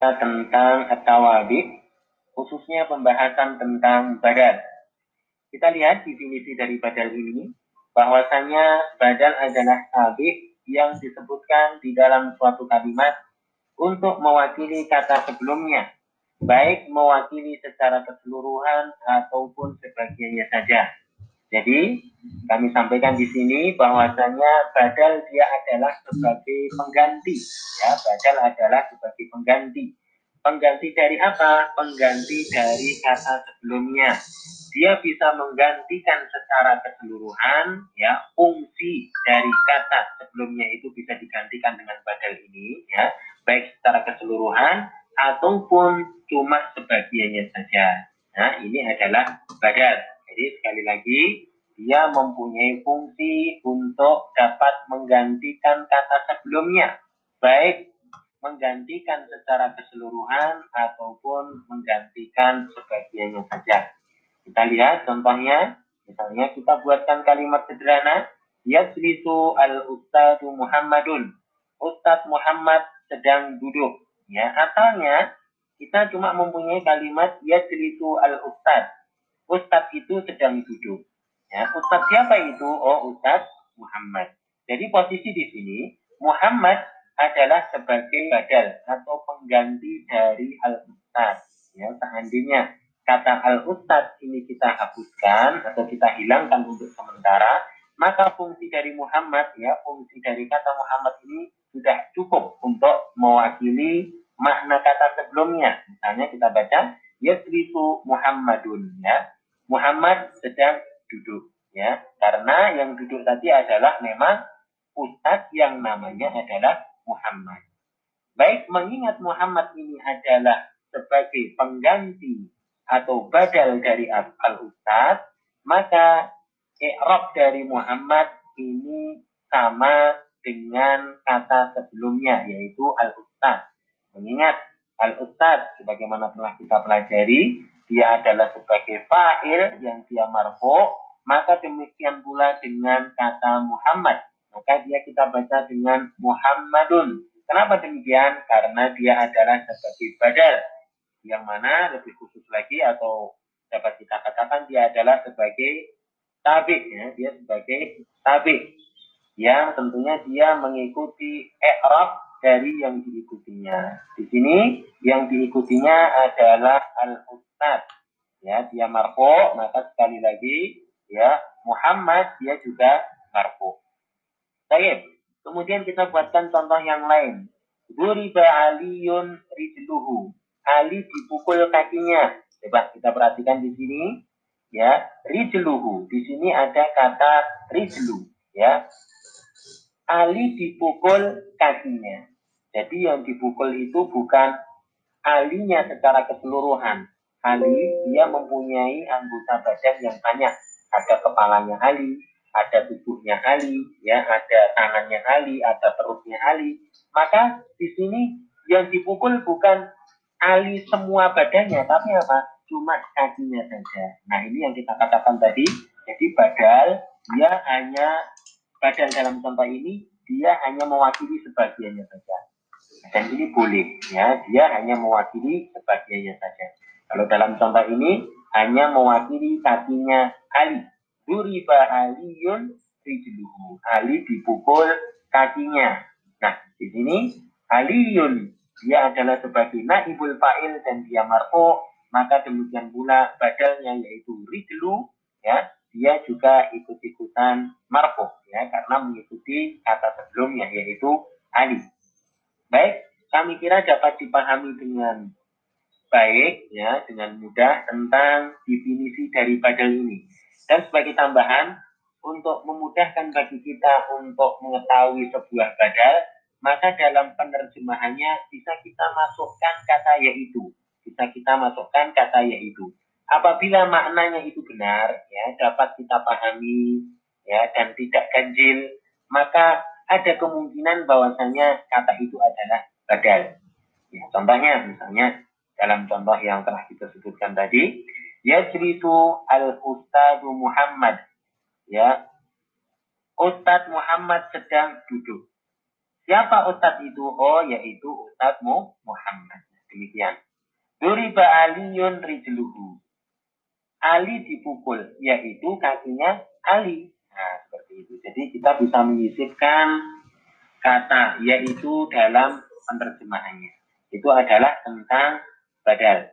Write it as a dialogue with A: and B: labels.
A: tentang at-tawabi, khususnya pembahasan tentang badal. Kita lihat definisi dari badal ini, bahwasanya badal adalah tabi yang disebutkan di dalam suatu kalimat untuk mewakili kata sebelumnya, baik mewakili secara keseluruhan ataupun sebagiannya saja. Jadi kami sampaikan di sini bahwasanya badal dia adalah sebagai pengganti, ya badal adalah sebagai pengganti. Pengganti dari apa? Pengganti dari kata sebelumnya. Dia bisa menggantikan secara keseluruhan, ya fungsi dari kata sebelumnya itu bisa digantikan dengan badal ini, ya baik secara keseluruhan ataupun cuma sebagiannya saja. Nah ini adalah badal. Jadi sekali lagi, dia mempunyai fungsi untuk dapat menggantikan kata sebelumnya, baik menggantikan secara keseluruhan ataupun menggantikan sebagiannya saja. Kita lihat contohnya, misalnya kita buatkan kalimat sederhana, Yajlisu al-Ustadu Muhammadun. Ustadz Muhammad sedang duduk. Ya, asalnya kita cuma mempunyai kalimat Yajlisu al-Ustad Ustadz itu sedang duduk. Ya, Ustadz siapa itu? Oh, Ustadz Muhammad. Jadi posisi di sini Muhammad adalah sebagai badal atau pengganti dari al ustad Ya, seandainya kata al ustad ini kita hapuskan atau kita hilangkan untuk sementara, maka fungsi dari Muhammad ya, fungsi dari kata Muhammad ini sudah cukup untuk mewakili makna kata sebelumnya. Misalnya kita baca Yasrifu Muhammadun ya. Muhammad sedang duduk ya karena yang duduk tadi adalah memang ustadz yang namanya adalah Muhammad. Baik mengingat Muhammad ini adalah sebagai pengganti atau badal dari al-ustadz, maka i'rab dari Muhammad ini sama dengan kata sebelumnya yaitu al-ustadz. Mengingat al-ustadz sebagaimana telah kita pelajari dia adalah sebagai fa'il yang dia marfu, maka demikian pula dengan kata Muhammad. Maka dia kita baca dengan Muhammadun. Kenapa demikian? Karena dia adalah sebagai badal. Yang mana lebih khusus lagi atau dapat kita katakan dia adalah sebagai tabik. Ya. Dia sebagai tabik. Yang tentunya dia mengikuti i'rab dari yang diikutinya. Di sini yang diikutinya adalah al-ustad Ustaz. Ya, dia marfo, maka sekali lagi ya Muhammad dia juga marfo. Baik. Kemudian kita buatkan contoh yang lain. Duriba aliyun rijluhu. Ali dipukul kakinya. Coba kita perhatikan di sini ya rijluhu. Di sini ada kata rijlu ya. Ali dipukul kakinya. Jadi yang dipukul itu bukan alinya secara keseluruhan, Ali dia mempunyai anggota badan yang banyak. Ada kepalanya Ali, ada tubuhnya Ali, ya, ada tangannya Ali, ada perutnya Ali. Maka di sini yang dipukul bukan Ali semua badannya, tapi apa? Cuma kakinya saja. Nah ini yang kita katakan tadi. Jadi badal dia hanya badal dalam contoh ini dia hanya mewakili sebagiannya saja. Dan ini boleh, ya, dia hanya mewakili sebagiannya saja. Kalau dalam contoh ini hanya mewakili kakinya Ali. Duriba Aliyun rijluhu. Ali dipukul kakinya. Nah, di sini Aliyun dia adalah sebagai naibul fa'il dan dia marfu, maka demikian pula badalnya yaitu rijlu ya, dia juga ikut-ikutan marfu ya karena mengikuti kata sebelumnya yaitu Ali. Baik, kami kira dapat dipahami dengan baik ya dengan mudah tentang definisi dari badal ini. Dan sebagai tambahan untuk memudahkan bagi kita untuk mengetahui sebuah badal, maka dalam penerjemahannya bisa kita masukkan kata yaitu. Bisa kita masukkan kata yaitu. Apabila maknanya itu benar, ya dapat kita pahami, ya dan tidak ganjil, maka ada kemungkinan bahwasanya kata itu adalah badal. Ya, contohnya misalnya dalam contoh yang telah kita sebutkan tadi yajrisu al ustadu Muhammad ya Ustadz Muhammad sedang duduk siapa Ustadz itu oh yaitu Ustadz Muhammad demikian. Duriba aliyun rijluhu. Ali dipukul, yaitu kakinya Ali. Itu. Jadi kita bisa menyisipkan kata, yaitu dalam penerjemahannya. Itu adalah tentang badal.